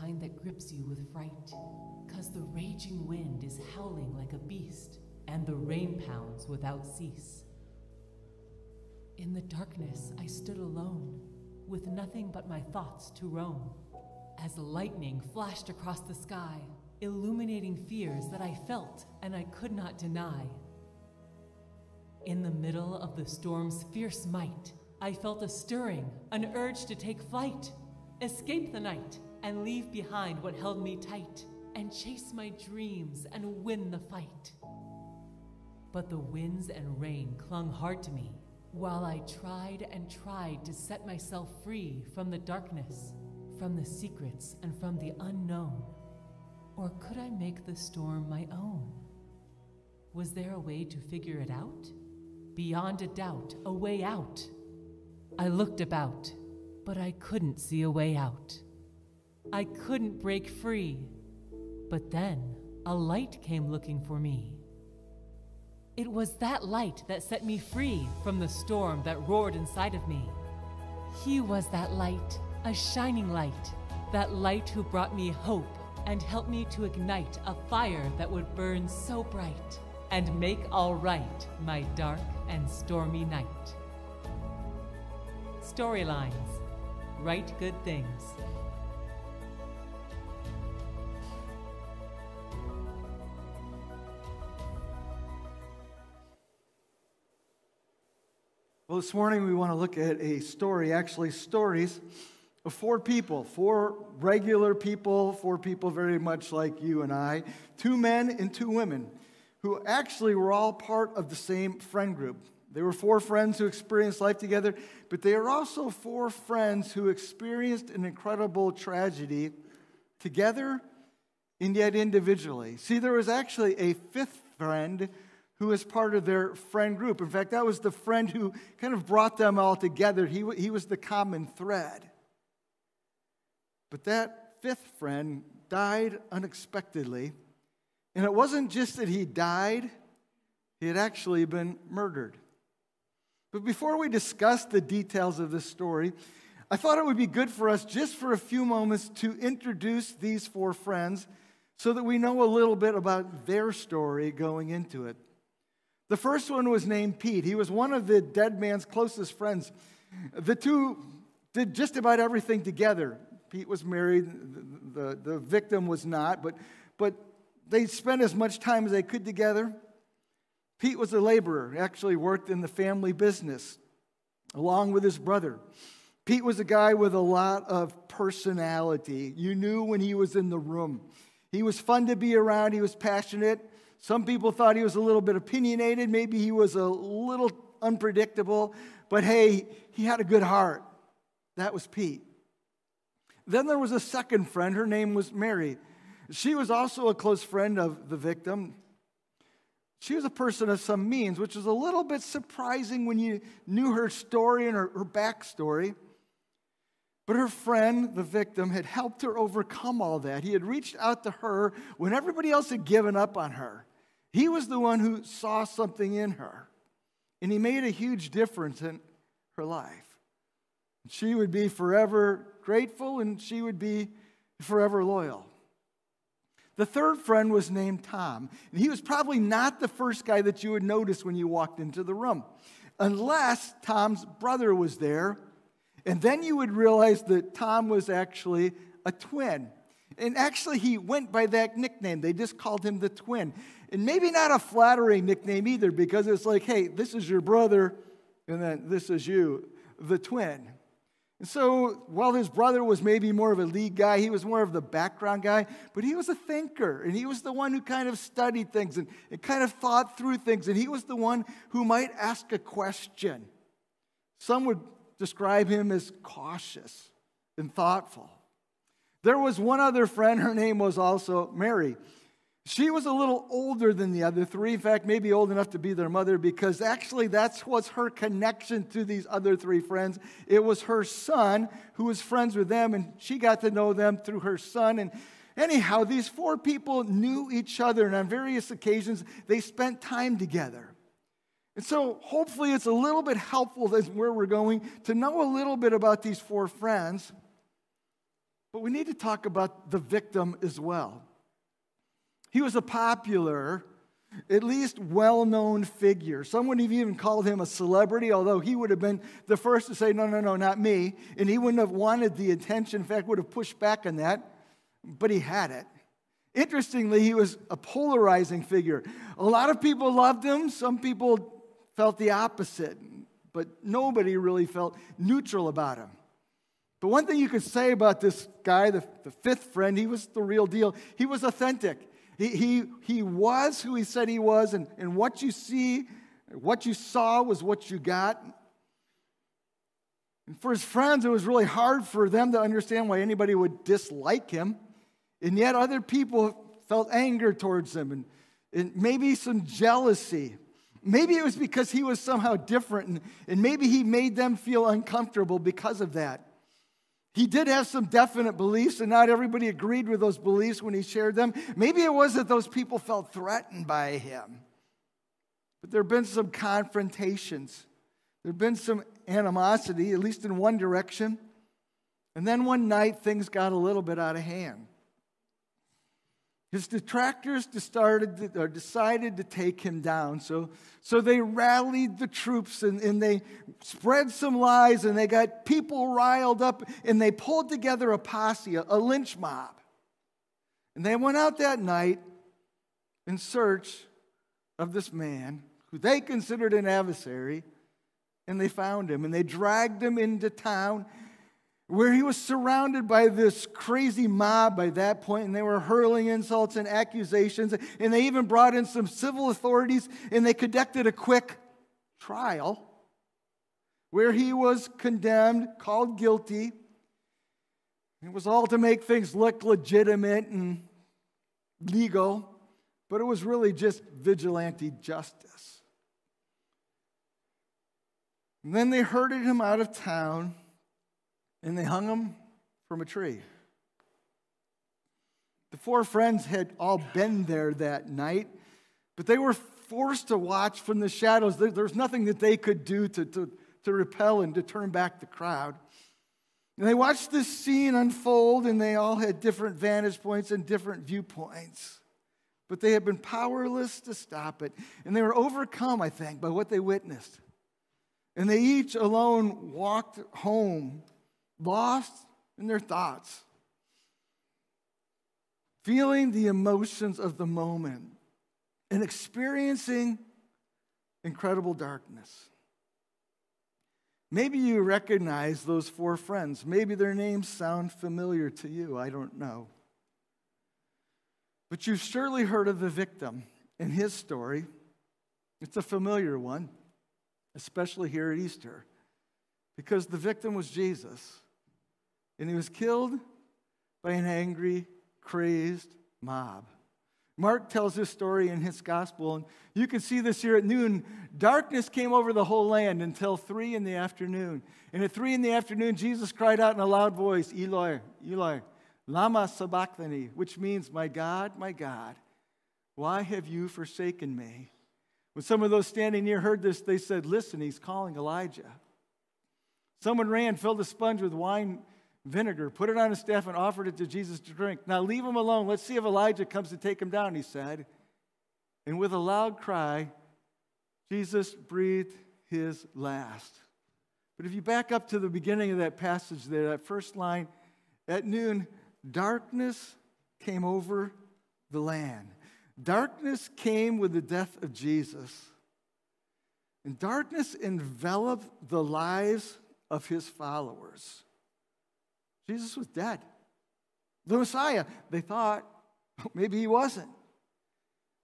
kind that grips you with fright. Cause the raging wind is howling like a beast, and the rain pounds without cease. In the darkness, I stood alone, with nothing but my thoughts to roam, as lightning flashed across the sky, illuminating fears that I felt and I could not deny. In the middle of the storm's fierce might, I felt a stirring, an urge to take flight, escape the night, and leave behind what held me tight, and chase my dreams and win the fight. But the winds and rain clung hard to me, while I tried and tried to set myself free from the darkness, from the secrets, and from the unknown. Or could I make the storm my own? Was there a way to figure it out? Beyond a doubt, a way out. I looked about, but I couldn't see a way out. I couldn't break free. But then a light came looking for me. It was that light that set me free from the storm that roared inside of me. He was that light, a shining light, that light who brought me hope and helped me to ignite a fire that would burn so bright and make all right my dark and stormy night. Storylines Write Good Things. Well, this morning we want to look at a story, actually, stories of four people, four regular people, four people very much like you and I, two men and two women who actually were all part of the same friend group. They were four friends who experienced life together, but they are also four friends who experienced an incredible tragedy together and yet individually. See, there was actually a fifth friend who was part of their friend group. In fact, that was the friend who kind of brought them all together. He, he was the common thread. But that fifth friend died unexpectedly. And it wasn't just that he died, he had actually been murdered. But before we discuss the details of this story, I thought it would be good for us just for a few moments to introduce these four friends so that we know a little bit about their story going into it. The first one was named Pete. He was one of the dead man's closest friends. The two did just about everything together. Pete was married, the, the, the victim was not, but, but they spent as much time as they could together. Pete was a laborer, actually worked in the family business along with his brother. Pete was a guy with a lot of personality. You knew when he was in the room. He was fun to be around, he was passionate. Some people thought he was a little bit opinionated, maybe he was a little unpredictable, but hey, he had a good heart. That was Pete. Then there was a second friend, her name was Mary. She was also a close friend of the victim. She was a person of some means, which was a little bit surprising when you knew her story and her, her backstory. But her friend, the victim, had helped her overcome all that. He had reached out to her when everybody else had given up on her. He was the one who saw something in her, and he made a huge difference in her life. She would be forever grateful, and she would be forever loyal. The third friend was named Tom. And he was probably not the first guy that you would notice when you walked into the room, unless Tom's brother was there. And then you would realize that Tom was actually a twin. And actually, he went by that nickname. They just called him the twin. And maybe not a flattering nickname either, because it's like, hey, this is your brother, and then this is you, the twin. And so, while his brother was maybe more of a lead guy, he was more of the background guy, but he was a thinker, and he was the one who kind of studied things and, and kind of thought through things, and he was the one who might ask a question. Some would describe him as cautious and thoughtful. There was one other friend, her name was also Mary. She was a little older than the other three. In fact, maybe old enough to be their mother because actually that's what's her connection to these other three friends. It was her son who was friends with them, and she got to know them through her son. And anyhow, these four people knew each other, and on various occasions they spent time together. And so hopefully it's a little bit helpful as where we're going to know a little bit about these four friends. But we need to talk about the victim as well. He was a popular, at least well known figure. Someone even called him a celebrity, although he would have been the first to say, No, no, no, not me. And he wouldn't have wanted the attention, in fact, would have pushed back on that, but he had it. Interestingly, he was a polarizing figure. A lot of people loved him, some people felt the opposite, but nobody really felt neutral about him. But one thing you could say about this guy, the, the fifth friend, he was the real deal. He was authentic. He, he, he was who he said he was, and, and what you see, what you saw was what you got. And for his friends, it was really hard for them to understand why anybody would dislike him. And yet other people felt anger towards him and, and maybe some jealousy. Maybe it was because he was somehow different, and, and maybe he made them feel uncomfortable because of that. He did have some definite beliefs, and not everybody agreed with those beliefs when he shared them. Maybe it was that those people felt threatened by him. But there have been some confrontations, there have been some animosity, at least in one direction. And then one night, things got a little bit out of hand. His detractors decided, or decided to take him down. So, so they rallied the troops and, and they spread some lies and they got people riled up and they pulled together a posse, a, a lynch mob. And they went out that night in search of this man who they considered an adversary and they found him and they dragged him into town where he was surrounded by this crazy mob by that point, and they were hurling insults and accusations, and they even brought in some civil authorities, and they conducted a quick trial where he was condemned, called guilty. It was all to make things look legitimate and legal, but it was really just vigilante justice. And then they herded him out of town and they hung him from a tree. The four friends had all been there that night, but they were forced to watch from the shadows. There, there's nothing that they could do to, to, to repel and to turn back the crowd. And they watched this scene unfold, and they all had different vantage points and different viewpoints. But they had been powerless to stop it. And they were overcome, I think, by what they witnessed. And they each alone walked home lost in their thoughts, feeling the emotions of the moment, and experiencing incredible darkness. Maybe you recognize those four friends. Maybe their names sound familiar to you. I don't know. But you've surely heard of the victim and his story. It's a familiar one, especially here at Easter, because the victim was Jesus and he was killed by an angry, crazed mob. Mark tells this story in his gospel, and you can see this here at noon. Darkness came over the whole land until three in the afternoon. And at three in the afternoon, Jesus cried out in a loud voice, Eloi, Eloi, Lama Sabachthani, which means, My God, my God, why have you forsaken me? When some of those standing near heard this, they said, Listen, he's calling Elijah. Someone ran, filled a sponge with wine vinegar, put it on a staff, and offered it to Jesus to drink. Now leave him alone. Let's see if Elijah comes to take him down, he said. And with a loud cry, Jesus breathed his last. But if you back up to the beginning of that passage there, that first line, at noon, darkness came over the land. Darkness came with the death of Jesus. And darkness enveloped the lives of his followers. Jesus was dead. The Messiah, they thought, maybe he wasn't.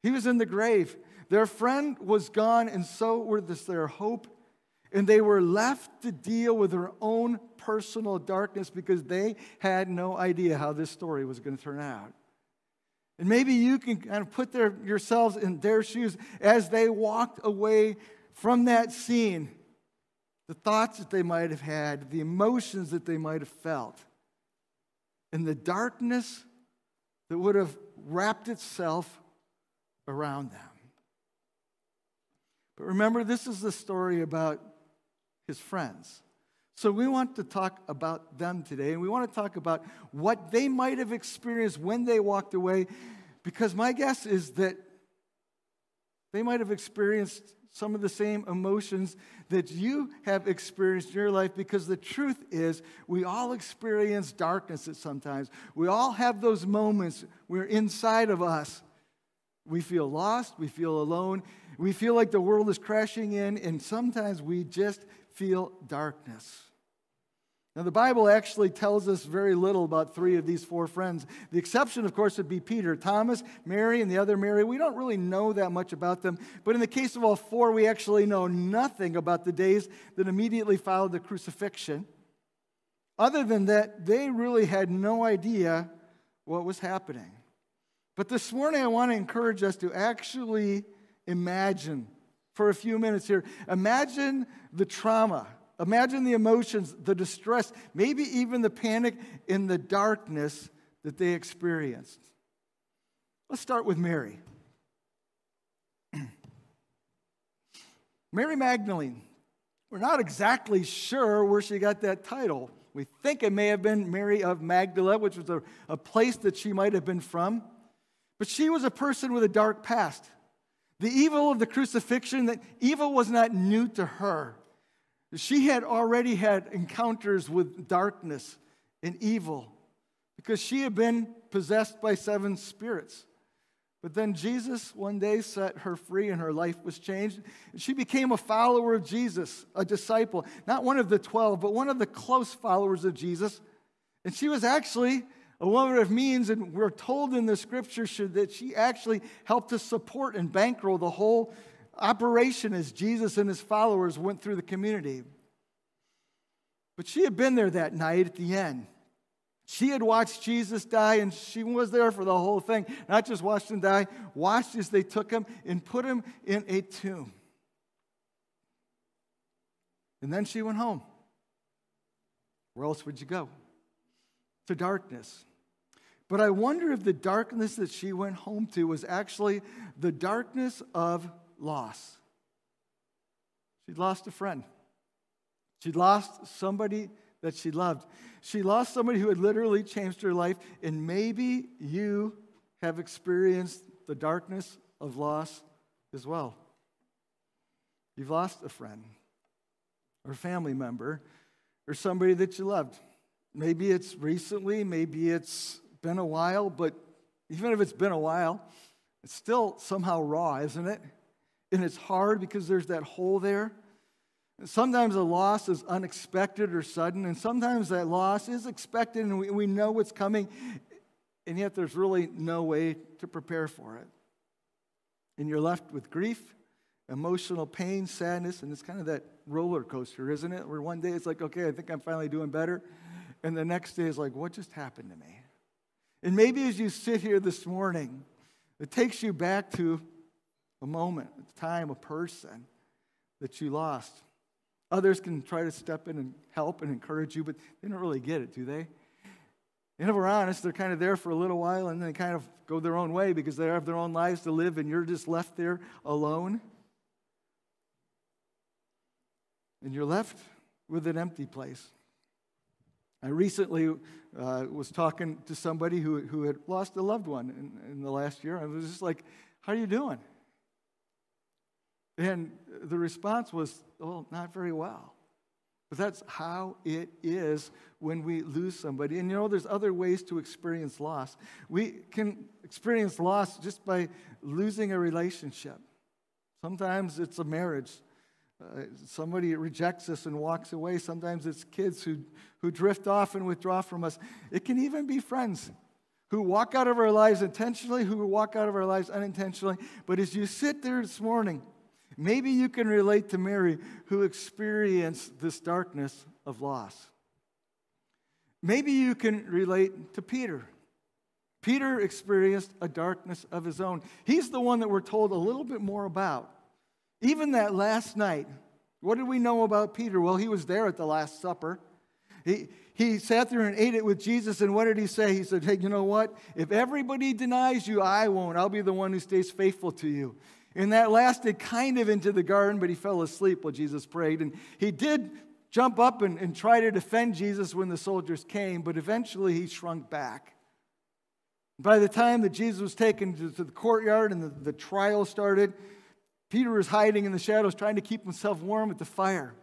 He was in the grave. Their friend was gone, and so was their hope. And they were left to deal with their own personal darkness because they had no idea how this story was going to turn out. And maybe you can kind of put their, yourselves in their shoes as they walked away from that scene, the thoughts that they might have had, the emotions that they might have felt and the darkness that would have wrapped itself around them. But remember, this is the story about his friends. So we want to talk about them today, and we want to talk about what they might have experienced when they walked away, because my guess is that they might have experienced some of the same emotions that you have experienced in your life because the truth is we all experience darkness at sometimes. We all have those moments where inside of us we feel lost, we feel alone, we feel like the world is crashing in, and sometimes we just feel darkness. Now, the Bible actually tells us very little about three of these four friends. The exception, of course, would be Peter. Thomas, Mary, and the other Mary, we don't really know that much about them. But in the case of all four, we actually know nothing about the days that immediately followed the crucifixion. Other than that, they really had no idea what was happening. But this morning, I want to encourage us to actually imagine for a few minutes here. Imagine the trauma Imagine the emotions, the distress, maybe even the panic in the darkness that they experienced. Let's start with Mary. Mary Magdalene. We're not exactly sure where she got that title. We think it may have been Mary of Magdala, which was a, a place that she might have been from. But she was a person with a dark past. The evil of the crucifixion, that evil was not new to her. She had already had encounters with darkness and evil because she had been possessed by seven spirits. But then Jesus one day set her free and her life was changed. She became a follower of Jesus, a disciple, not one of the 12, but one of the close followers of Jesus. And she was actually a woman of means, and we're told in the scripture that she actually helped to support and bankroll the whole operation as Jesus and his followers went through the community. But she had been there that night at the end. She had watched Jesus die, and she was there for the whole thing. Not just watched him die, watched as they took him and put him in a tomb. And then she went home. Where else would you go? To darkness. But I wonder if the darkness that she went home to was actually the darkness of loss. She'd lost a friend. She'd lost somebody that she loved. She lost somebody who had literally changed her life. And maybe you have experienced the darkness of loss as well. You've lost a friend or a family member or somebody that you loved. Maybe it's recently, maybe it's been a while, but even if it's been a while, it's still somehow raw, isn't it? And it's hard because there's that hole there. Sometimes a loss is unexpected or sudden, and sometimes that loss is expected and we, we know what's coming, and yet there's really no way to prepare for it. And you're left with grief, emotional pain, sadness, and it's kind of that roller coaster, isn't it? Where one day it's like, okay, I think I'm finally doing better. And the next day is like, what just happened to me? And maybe as you sit here this morning, it takes you back to a moment, a time, a person that you lost. Others can try to step in and help and encourage you, but they don't really get it, do they? And if we're honest, they're kind of there for a little while and then they kind of go their own way because they have their own lives to live and you're just left there alone. And you're left with an empty place. I recently uh, was talking to somebody who, who had lost a loved one in, in the last year. I was just like, How are you doing? And the response was, well, not very well. But that's how it is when we lose somebody. And you know, there's other ways to experience loss. We can experience loss just by losing a relationship. Sometimes it's a marriage. Uh, somebody rejects us and walks away. Sometimes it's kids who, who drift off and withdraw from us. It can even be friends who walk out of our lives intentionally, who walk out of our lives unintentionally. But as you sit there this morning, Maybe you can relate to Mary who experienced this darkness of loss. Maybe you can relate to Peter. Peter experienced a darkness of his own. He's the one that we're told a little bit more about. Even that last night, what did we know about Peter? Well, he was there at the Last Supper. He, he sat there and ate it with Jesus, and what did he say? He said, Hey, you know what? If everybody denies you, I won't. I'll be the one who stays faithful to you. And that lasted kind of into the garden, but he fell asleep while Jesus prayed. And he did jump up and, and try to defend Jesus when the soldiers came, but eventually he shrunk back. By the time that Jesus was taken to, the courtyard and the, the trial started, Peter was hiding in the shadows trying to keep himself warm at the fire.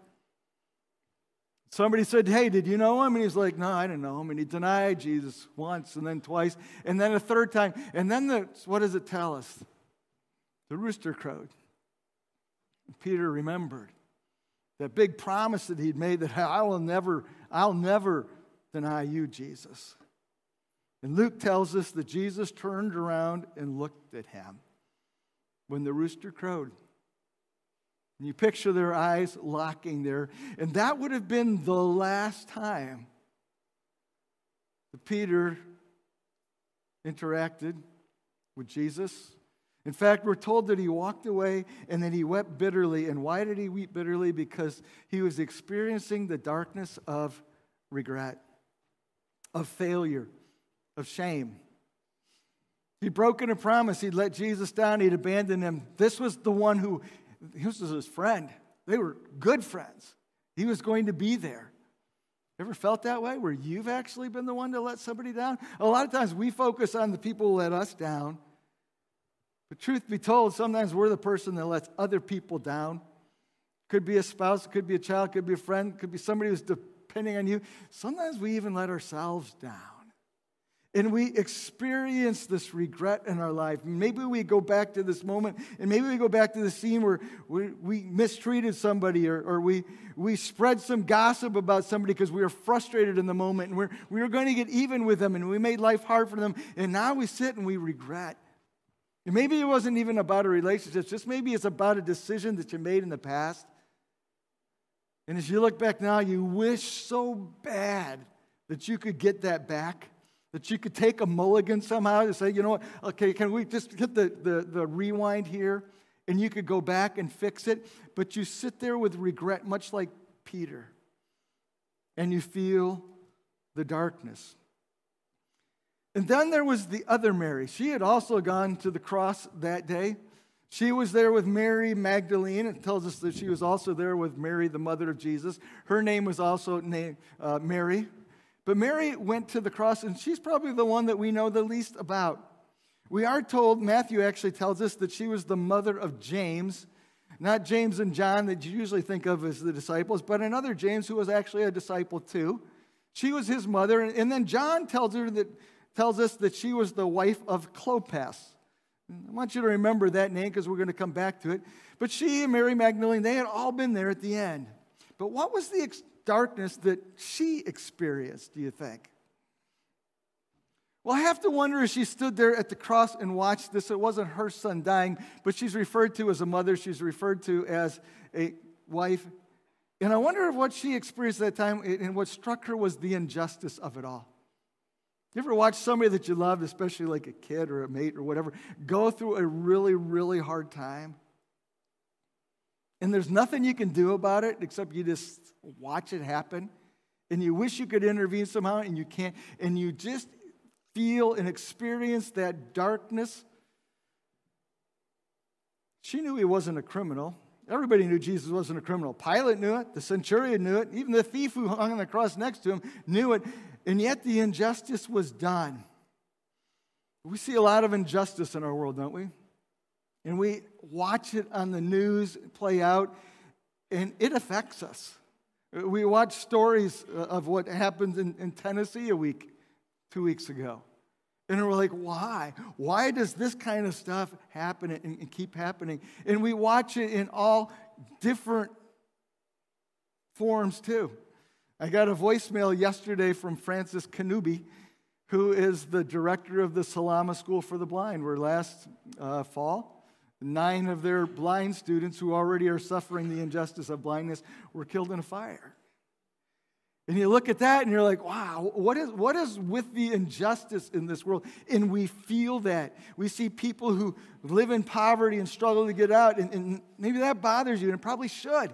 Somebody said, Hey, did you know him? And he's like, No, I didn't know him. And he denied Jesus once and then twice and then a third time. And then the, what does it tell us? The rooster crowed. Peter remembered that big promise that he'd made that I will never, I'll never deny you, Jesus. And Luke tells us that Jesus turned around and looked at him when the rooster crowed. And you picture their eyes locking there. And that would have been the last time that Peter interacted with Jesus. In fact, we're told that he walked away and that he wept bitterly. And why did he weep bitterly? Because he was experiencing the darkness of regret, of failure, of shame. He'd broken a promise. He'd let Jesus down. He'd abandoned him. This was the one who, this was his friend. They were good friends. He was going to be there. Ever felt that way where you've actually been the one to let somebody down? A lot of times we focus on the people who let us down. But truth be told, sometimes we're the person that lets other people down. Could be a spouse, could be a child, could be a friend, could be somebody who's depending on you. Sometimes we even let ourselves down. And we experience this regret in our life. Maybe we go back to this moment, and maybe we go back to the scene where we, we mistreated somebody or, or, we, we spread some gossip about somebody because we were frustrated in the moment and we're, we were going to get even with them and we made life hard for them. And now we sit and we regret. Maybe it wasn't even about a relationship, just maybe it's about a decision that you made in the past. And as you look back now, you wish so bad that you could get that back. That you could take a mulligan somehow to say, you know what, okay, can we just hit the, the, the rewind here? And you could go back and fix it. But you sit there with regret, much like Peter, and you feel the darkness. And then there was the other Mary. She had also gone to the cross that day. She was there with Mary Magdalene. It tells us that she was also there with Mary, the mother of Jesus. Her name was also named uh, Mary. But Mary went to the cross, and she's probably the one that we know the least about. We are told, Matthew actually tells us that she was the mother of James, not James and John that you usually think of as the disciples, but another James who was actually a disciple too. She was his mother, and then John tells her that tells us that she was the wife of Clopas. I want you to remember that name because we're going to come back to it. But she and Mary Magdalene, they had all been there at the end. But what was the darkness that she experienced, do you think? Well, I have to wonder as she stood there at the cross and watched this, it wasn't her son dying, but she's referred to as a mother, she's referred to as a wife. And I wonder if what she experienced at that time and what struck her was the injustice of it all. You ever watch somebody that you loved, especially like a kid or a mate or whatever, go through a really, really hard time? And there's nothing you can do about it except you just watch it happen. And you wish you could intervene somehow and you can't. And you just feel and experience that darkness. She knew he wasn't a criminal. Everybody knew Jesus wasn't a criminal. Pilate knew it. The centurion knew it. Even the thief who hung on the cross next to him knew it. And yet the injustice was done. We see a lot of injustice in our world, don't we? And we watch it on the news play out, and it affects us. We watch stories of what happened in, in Tennessee a week, two weeks ago. And we're like, why? Why does this kind of stuff happen and, and keep happening? And we watch it in all different forms too. I got a voicemail yesterday from Francis Kanubi, who is the director of the Salama School for the Blind, where last uh, fall, nine of their blind students who already are suffering the injustice of blindness were killed in a fire. And you look at that and you're like, wow, what is, what is with the injustice in this world? And we feel that. We see people who live in poverty and struggle to get out, and, and maybe that bothers you, and it probably should.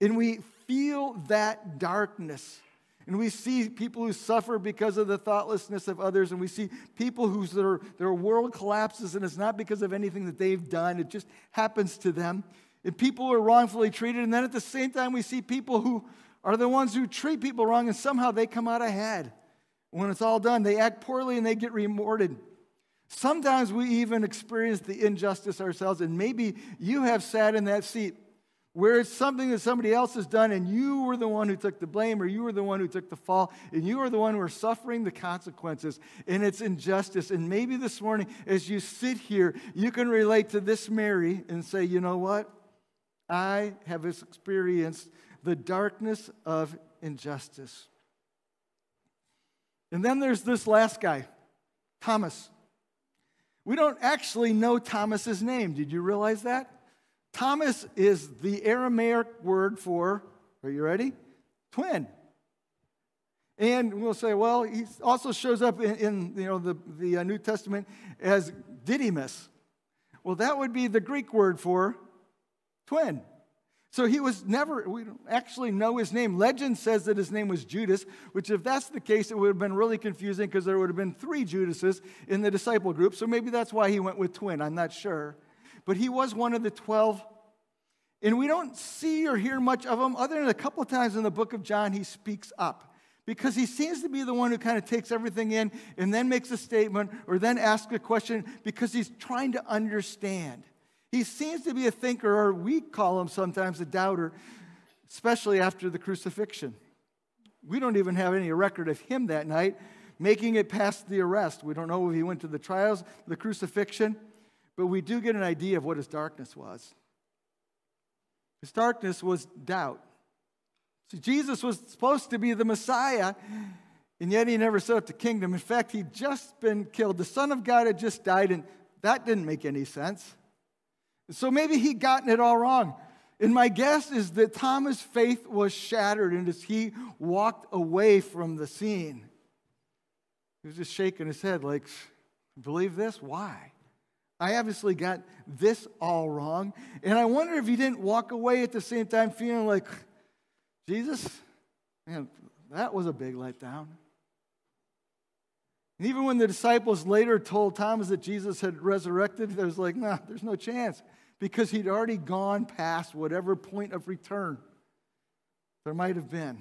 And we feel that darkness. And we see people who suffer because of the thoughtlessness of others, and we see people whose their, their world collapses, and it's not because of anything that they've done, it just happens to them. and people are wrongfully treated. And then at the same time, we see people who are the ones who treat people wrong and somehow they come out ahead. When it's all done, they act poorly and they get rewarded. Sometimes we even experience the injustice ourselves, and maybe you have sat in that seat where it's something that somebody else has done and you were the one who took the blame or you were the one who took the fall and you are the one who are suffering the consequences and it's injustice. And maybe this morning as you sit here you can relate to this mary and say you know what? I have experienced the darkness of injustice. And then there's this last guy thomas. We don't actually know thomas's name. Did you realize that Thomas is the Aramaic word for, are you ready? Twin. And we'll say, well, he also shows up in, in you know, the, the uh, New Testament as Didymus. Well, that would be the Greek word for twin. So he was never, we don't actually know his name. Legend says that his name was Judas, which, if that's the case, it would have been really confusing because there would have been three Judases in the disciple group. So maybe that's why he went with twin. I'm not sure but he was one of the 12. And we don't see or hear much of him, other than a couple times in the book of John, he speaks up. Because he seems to be the one who kind of takes everything in and then makes a statement or then asks a question because he's trying to understand. He seems to be a thinker, or we call him sometimes a doubter, especially after the crucifixion. We don't even have any record of him that night making it past the arrest. We don't know if he went to the trials, the crucifixion. But we do get an idea of what his darkness was. His darkness was doubt. See, Jesus was supposed to be the Messiah, and yet he never set up the kingdom. In fact, he'd just been killed. The Son of God had just died, and that didn't make any sense. So maybe he'd gotten it all wrong. And my guess is that Thomas' faith was shattered, and as he walked away from the scene, he was just shaking his head, like, believe this? Why? I obviously got this all wrong. And I wonder if he didn't walk away at the same time feeling like, Jesus, man, that was a big letdown. And even when the disciples later told Thomas that Jesus had resurrected, they was like, nah, there's no chance. Because he'd already gone past whatever point of return there might have been.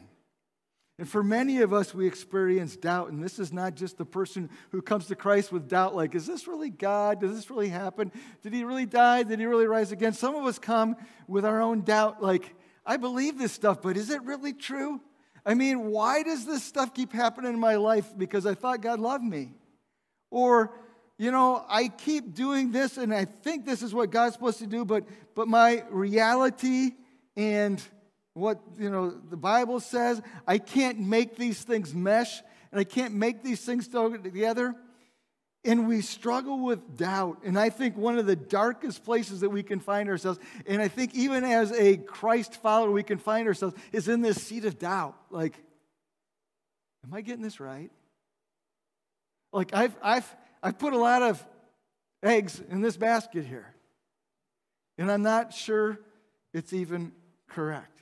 And for many of us, we experience doubt. And this is not just the person who comes to Christ with doubt, like, is this really God? Does this really happen? Did he really die? Did he really rise again? Some of us come with our own doubt, like, I believe this stuff, but is it really true? I mean, why does this stuff keep happening in my life? Because I thought God loved me. Or, you know, I keep doing this and I think this is what God's supposed to do, but, but my reality and what you know the bible says i can't make these things mesh and i can't make these things together. And we struggle with doubt. And i think one of the darkest places that we can find ourselves and i think even as a christ follower we can find ourselves is in this seat of doubt. Like am i getting this right? Like i've i've i've put a lot of eggs in this basket here and i'm not sure it's even correct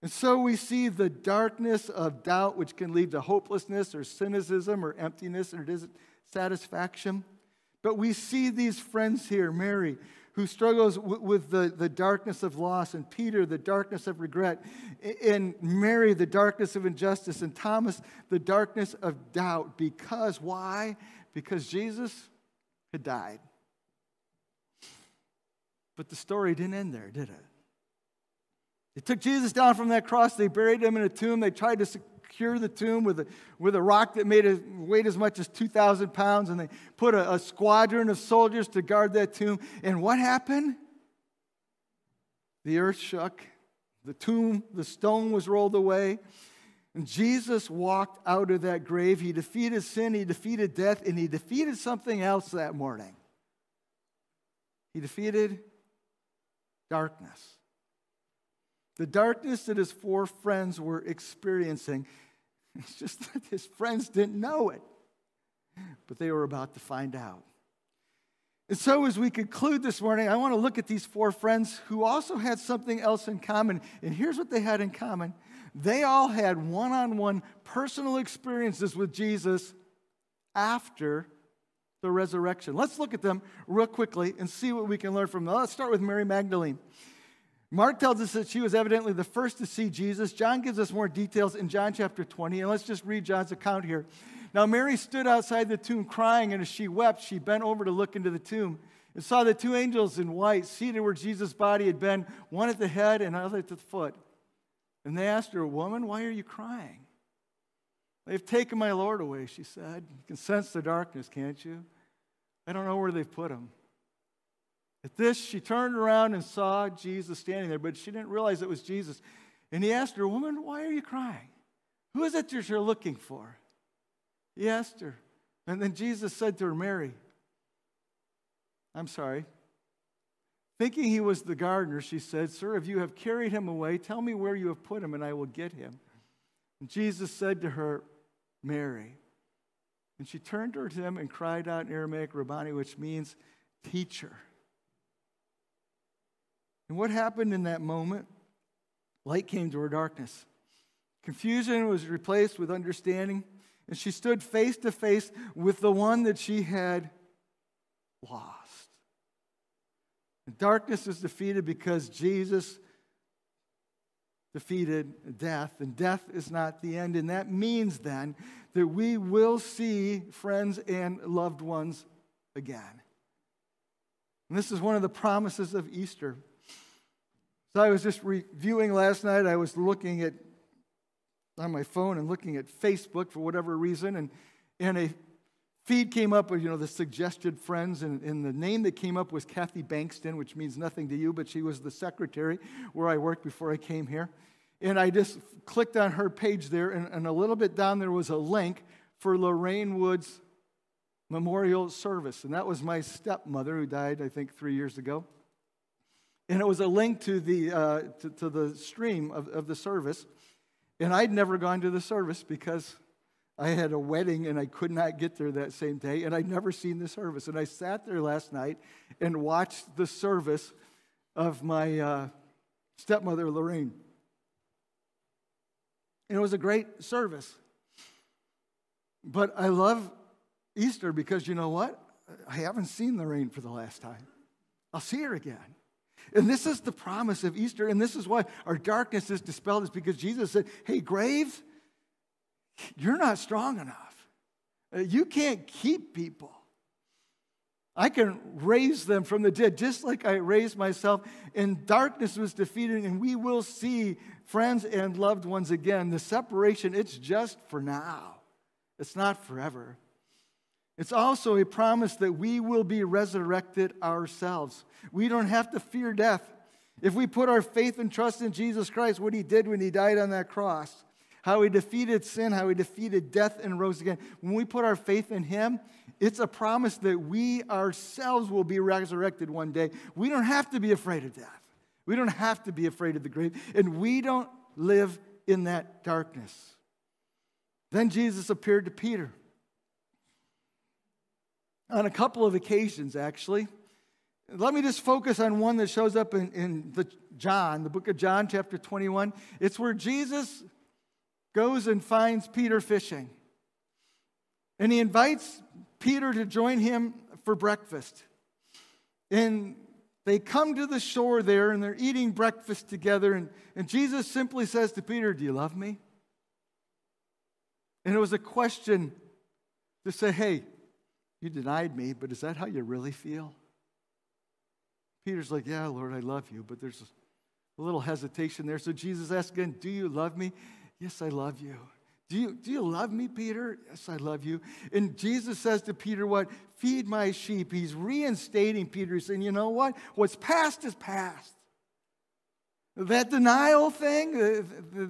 and so we see the darkness of doubt, which can lead to hopelessness or cynicism or emptiness or dissatisfaction. But we see these friends here Mary, who struggles with the, the darkness of loss, and Peter, the darkness of regret, and Mary, the darkness of injustice, and Thomas, the darkness of doubt. Because why? Because Jesus had died. But the story didn't end there, did it? They took Jesus down from that cross, they buried him in a tomb, they tried to secure the tomb with a, with a rock that made it weighed as much as 2,000 pounds, and they put a, a squadron of soldiers to guard that tomb. And what happened? The earth shook, the tomb, the stone was rolled away. And Jesus walked out of that grave. He defeated sin, he defeated death, and he defeated something else that morning. He defeated darkness. The darkness that his four friends were experiencing, it's just that his friends didn't know it, but they were about to find out. And so, as we conclude this morning, I want to look at these four friends who also had something else in common. And here's what they had in common they all had one on one personal experiences with Jesus after the resurrection. Let's look at them real quickly and see what we can learn from them. Let's start with Mary Magdalene. Mark tells us that she was evidently the first to see Jesus. John gives us more details in John chapter 20, and let's just read John's account here. Now, Mary stood outside the tomb crying, and as she wept, she bent over to look into the tomb and saw the two angels in white seated where Jesus' body had been, one at the head and another at the foot. And they asked her, Woman, why are you crying? They've taken my Lord away, she said. You can sense the darkness, can't you? I don't know where they've put him. At this, she turned around and saw Jesus standing there, but she didn't realize it was Jesus. And he asked her, Woman, why are you crying? Who is it that you're looking for? He asked her. And then Jesus said to her, Mary. I'm sorry. Thinking he was the gardener, she said, Sir, if you have carried him away, tell me where you have put him, and I will get him. And Jesus said to her, Mary. And she turned toward him and cried out in Aramaic, Rabboni, which means teacher. And what happened in that moment? Light came to her darkness. Confusion was replaced with understanding, and she stood face to face with the one that she had lost. And darkness is defeated because Jesus defeated death, and death is not the end. And that means then that we will see friends and loved ones again. And this is one of the promises of Easter. So I was just reviewing last night, I was looking at on my phone and looking at Facebook for whatever reason, and, and a feed came up with, you know, the suggested friends, and, and the name that came up was Kathy Bankston, which means nothing to you, but she was the secretary where I worked before I came here. And I just clicked on her page there, and, and a little bit down there was a link for Lorraine Wood's memorial service. And that was my stepmother who died, I think, three years ago. And it was a link to the, uh, to, to, the stream of, of the service. And I'd never gone to the service because I had a wedding and I could not get there that same day. And I'd never seen the service. And I sat there last night and watched the service of my uh, stepmother, Lorraine. And it was a great service. But I love Easter because you know what? I haven't seen Lorraine for the last time. I'll see her again. And this is the promise of Easter. And this is why our darkness is dispelled, is because Jesus said, Hey, graves, you're not strong enough. Uh, you can't keep people. I can raise them from the dead, just like I raised myself. And darkness was defeated, and we will see friends and loved ones again. The separation, it's just for now, it's not forever. It's also a promise that we will be resurrected ourselves. We don't have to fear death. If we put our faith and trust in Jesus Christ, what he did when he died on that cross, how he defeated sin, how he defeated death and rose again. When we put our faith in him, it's a promise that we ourselves will be resurrected one day. We don't have to be afraid of death. We don't have to be afraid of the grave. And we don't live in that darkness. Then Jesus appeared to Peter on a couple of occasions, actually. Let me just focus on one that shows up in, in the John, the book of John, chapter 21. It's where Jesus goes and finds Peter fishing. And he invites Peter to join him for breakfast. And they come to the shore there and they're eating breakfast together. And, and Jesus simply says to Peter, Do you love me? And it was a question to say, Hey, you denied me, but is that how you really feel? Peter's like, Yeah, Lord, I love you. But there's a little hesitation there. So Jesus asks again, Do you love me? Yes, I love you. Do you, do you love me, Peter? Yes, I love you. And Jesus says to Peter, What? Feed my sheep. He's reinstating Peter, He's saying, You know what? What's past is past. That denial thing uh,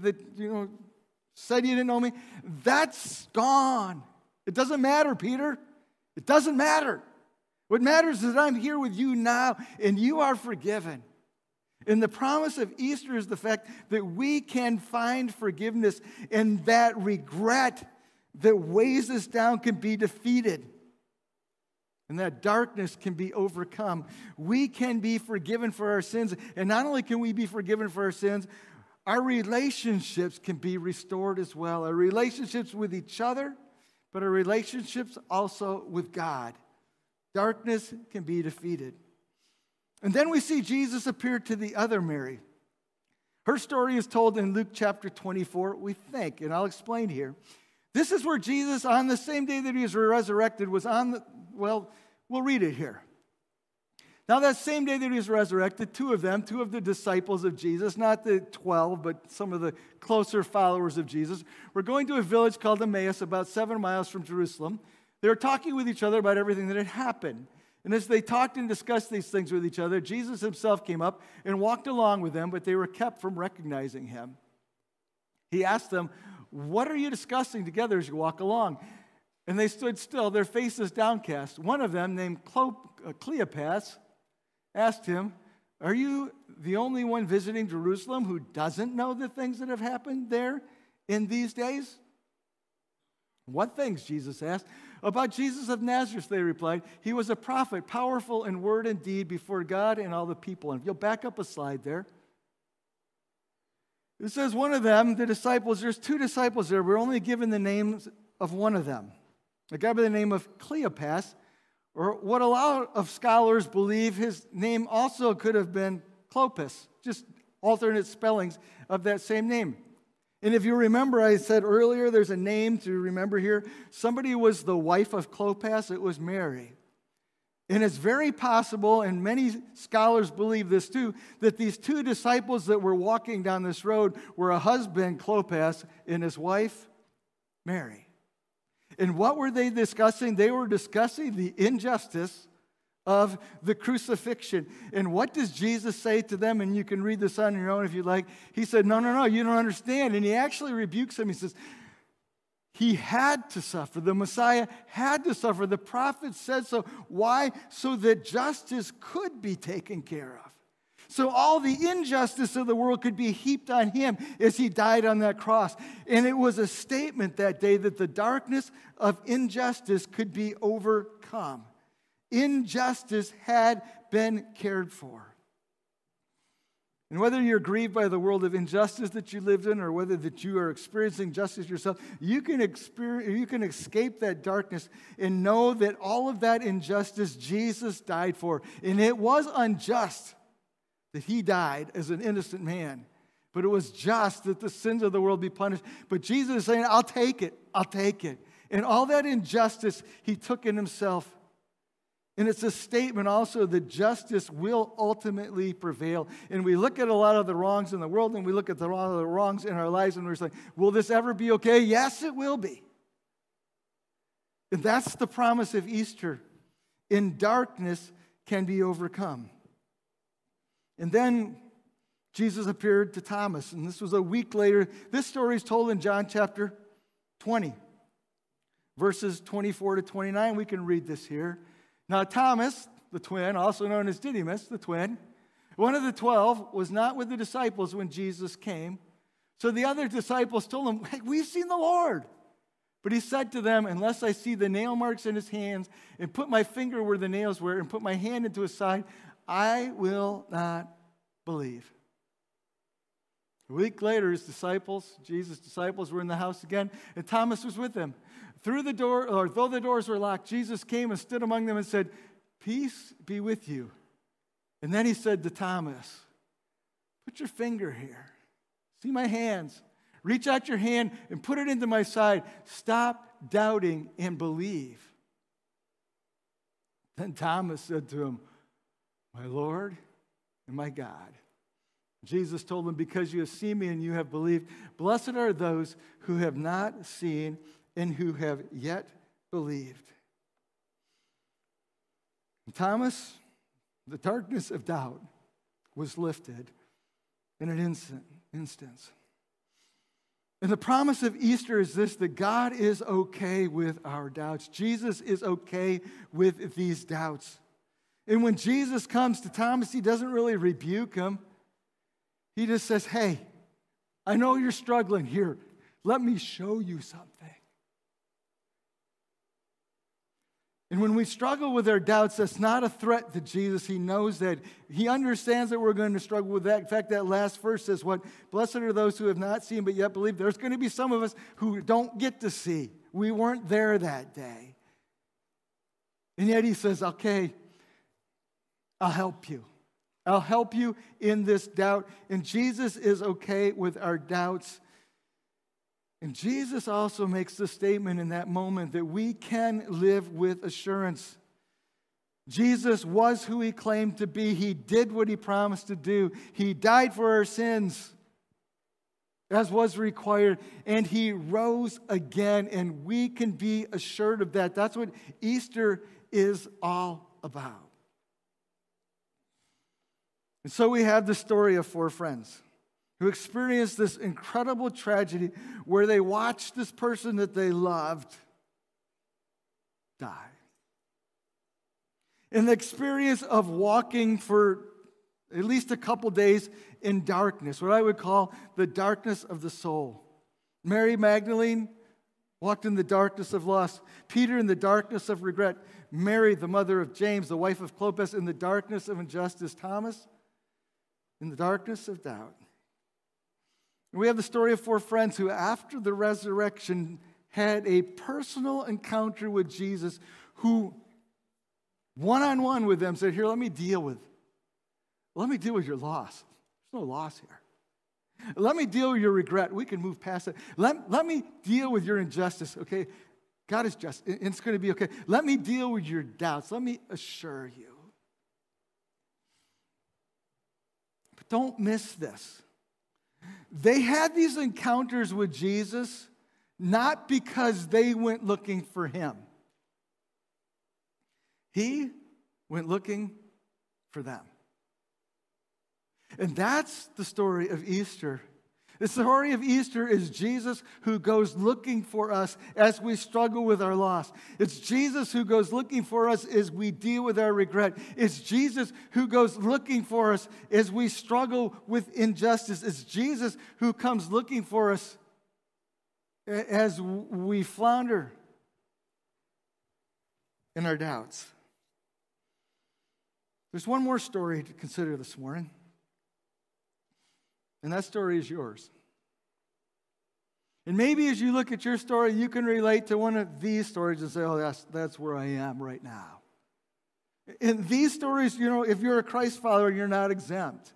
that, you know, said you didn't know me, that's gone. It doesn't matter, Peter. It doesn't matter. What matters is that I'm here with you now and you are forgiven. And the promise of Easter is the fact that we can find forgiveness and that regret that weighs us down can be defeated. And that darkness can be overcome. We can be forgiven for our sins. And not only can we be forgiven for our sins, our relationships can be restored as well. Our relationships with each other, but our relationships also with God. Darkness can be defeated. And then we see Jesus appear to the other Mary. Her story is told in Luke chapter 24, we think, and I'll explain here. This is where Jesus, on the same day that he was resurrected, was on the, well, we'll read it here. Now, that same day that he was resurrected, two of them, two of the disciples of Jesus, not the 12, but some of the closer followers of Jesus, were going to a village called Emmaus, about seven miles from Jerusalem. They were talking with each other about everything that had happened. And as they talked and discussed these things with each other, Jesus himself came up and walked along with them, but they were kept from recognizing him. He asked them, What are you discussing together as you walk along? And they stood still, their faces downcast. One of them, named uh, Cleopas, asked him, Are you the only one visiting Jerusalem who doesn't know the things that have happened there in these days? What things? Jesus asked. About Jesus of Nazareth, they replied. He was a prophet, powerful in word and deed before God and all the people. And if you'll back up a slide there. It says one of them, the disciples, there's two disciples there. We're only given the names of one of them. A guy by the name of Cleopas, or what a lot of scholars believe his name also could have been Clopas, just alternate spellings of that same name. And if you remember, I said earlier there's a name to remember here. Somebody was the wife of Clopas, it was Mary. And it's very possible, and many scholars believe this too, that these two disciples that were walking down this road were a husband, Clopas, and his wife, Mary. And what were they discussing? They were discussing the injustice of the crucifixion. And what does Jesus say to them? And you can read this on your own if you like. He said, No, no, no, you don't understand. And he actually rebukes them. He says, He had to suffer. The Messiah had to suffer. The prophet said so. Why? So that justice could be taken care of. So all the injustice of the world could be heaped on him as he died on that cross. And it was a statement that day that the darkness of injustice could be overcome. Injustice had been cared for. And whether you're grieved by the world of injustice that you lived in or whether that you are experiencing justice yourself, you can, experience, you can escape that darkness and know that all of that injustice Jesus died for. And it was unjust that he died as an innocent man, but it was just that the sins of the world be punished. But Jesus is saying, I'll take it, I'll take it. And all that injustice he took in himself. And it's a statement also that justice will ultimately prevail. And we look at a lot of the wrongs in the world and we look at a lot of the wrongs in our lives and we're saying, will this ever be okay? Yes, it will be. And that's the promise of Easter. In darkness can be overcome. And then Jesus appeared to Thomas, and this was a week later. This story is told in John chapter 20, verses 24 to 29. We can read this here. Now, Thomas, the twin, also known as Didymus, the twin, one of the twelve, was not with the disciples when Jesus came. So the other disciples told him, Hey, we've seen the Lord. But he said to them, Unless I see the nail marks in his hands, and put my finger where the nails were, and put my hand into his side, I will not believe. A week later, his disciples, Jesus' disciples, were in the house again, and Thomas was with them. Through the door, or though the doors were locked, Jesus came and stood among them and said, Peace be with you. And then he said to Thomas, Put your finger here. See my hands. Reach out your hand and put it into my side. Stop doubting and believe. Then Thomas said to him, my Lord and my God. Jesus told them, Because you have seen me and you have believed, blessed are those who have not seen and who have yet believed. And Thomas, the darkness of doubt was lifted in an instant, instance. And the promise of Easter is this that God is okay with our doubts. Jesus is okay with these doubts. And when Jesus comes to Thomas, he doesn't really rebuke him. He just says, Hey, I know you're struggling here. Let me show you something. And when we struggle with our doubts, that's not a threat to Jesus. He knows that. He understands that we're going to struggle with that. In fact, that last verse says, What? Blessed are those who have not seen but yet believe. There's going to be some of us who don't get to see. We weren't there that day. And yet he says, okay, I'll help you. I'll help you in this doubt. And Jesus is okay with our doubts. And Jesus also makes the statement in that moment that we can live with assurance. Jesus was who he claimed to be. He did what he promised to do. He died for our sins, as was required, and he rose again. And we can be assured of that. That's what Easter is all about. And so we have the story of four friends who experienced this incredible tragedy where they watched this person that they loved die. In the experience of walking for at least a couple days in darkness, what I would call the darkness of the soul. Mary Magdalene walked in the darkness of loss. Peter in the darkness of regret. Mary, the mother of James, the wife of Clopas, in the darkness of injustice. Thomas in the darkness of doubt. We have the story of four friends who, after the resurrection, had a personal encounter with Jesus, who one on one with them said, Here, let me deal with, let me deal with your loss. There's no loss here. Let me deal with your regret. We can move past it. Let, let me deal with your injustice, okay? God is just, it's going to be okay. Let me deal with your doubts. Let me assure you. But don't miss this. They had these encounters with Jesus not because they went looking for him, he went looking for them. And that's the story of Easter. The story of Easter is Jesus who goes looking for us as we struggle with our loss. It's Jesus who goes looking for us as we deal with our regret. It's Jesus who goes looking for us as we struggle with injustice. It's Jesus who comes looking for us as we flounder in our doubts. There's one more story to consider this morning. And that story is yours. And maybe as you look at your story, you can relate to one of these stories and say, oh, that's, that's where I am right now. In these stories, you know, if you're a Christ follower, you're not exempt.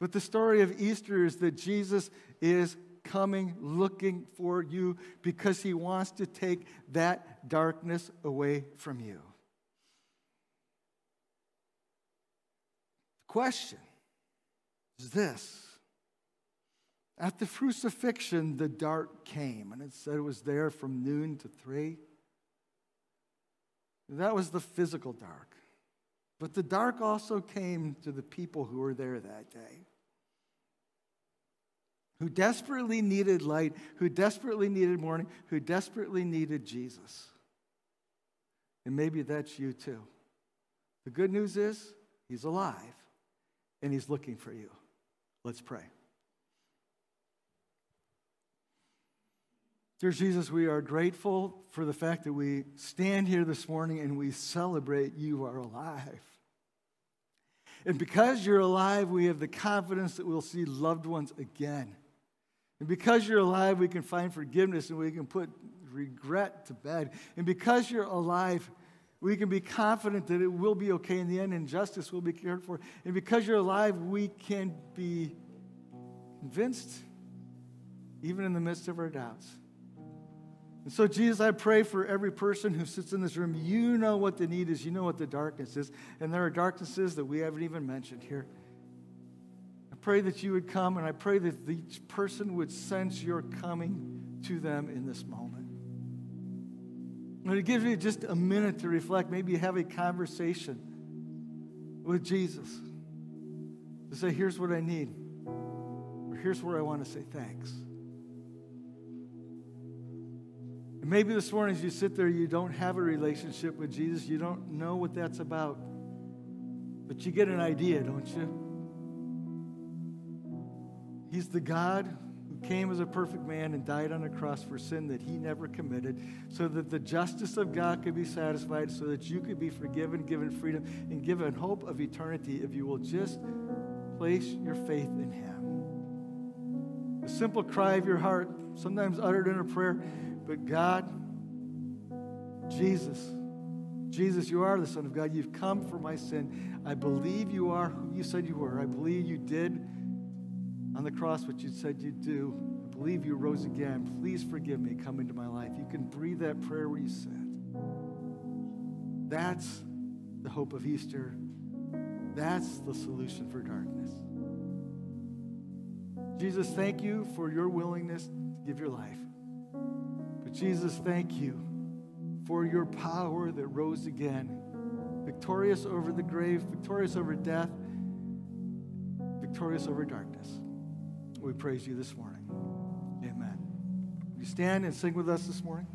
But the story of Easter is that Jesus is coming looking for you because he wants to take that darkness away from you. Question is this At the crucifixion, the dark came, and it said it was there from noon to three. That was the physical dark. But the dark also came to the people who were there that day, who desperately needed light, who desperately needed morning, who desperately needed Jesus. And maybe that's you too. The good news is, He's alive and He's looking for you. Let's pray. Dear Jesus, we are grateful for the fact that we stand here this morning and we celebrate you are alive. And because you're alive, we have the confidence that we'll see loved ones again. And because you're alive, we can find forgiveness and we can put regret to bed. And because you're alive, we can be confident that it will be okay in the end and justice will be cared for. And because you're alive, we can be convinced, even in the midst of our doubts. And so, Jesus, I pray for every person who sits in this room. You know what the need is, you know what the darkness is. And there are darknesses that we haven't even mentioned here. I pray that you would come, and I pray that each person would sense your coming to them in this moment. And it gives you just a minute to reflect. Maybe you have a conversation with Jesus to say, here's what I need, or here's where I want to say thanks. And maybe this morning, as you sit there, you don't have a relationship with Jesus, you don't know what that's about, but you get an idea, don't you? He's the God came as a perfect man and died on a cross for sin that he never committed, so that the justice of God could be satisfied, so that you could be forgiven, given freedom, and given hope of eternity if you will just place your faith in him. A simple cry of your heart, sometimes uttered in a prayer, but God, Jesus, Jesus, you are the Son of God. You've come for my sin. I believe you are who you said you were. I believe you did on the cross what you said you'd do. I believe you rose again. Please forgive me. Come into my life. You can breathe that prayer where you sit. That's the hope of Easter. That's the solution for darkness. Jesus, thank you for your willingness to give your life. But Jesus, thank you for your power that rose again, victorious over the grave, victorious over death, victorious over darkness. We praise you this morning. Amen. Will you stand and sing with us this morning.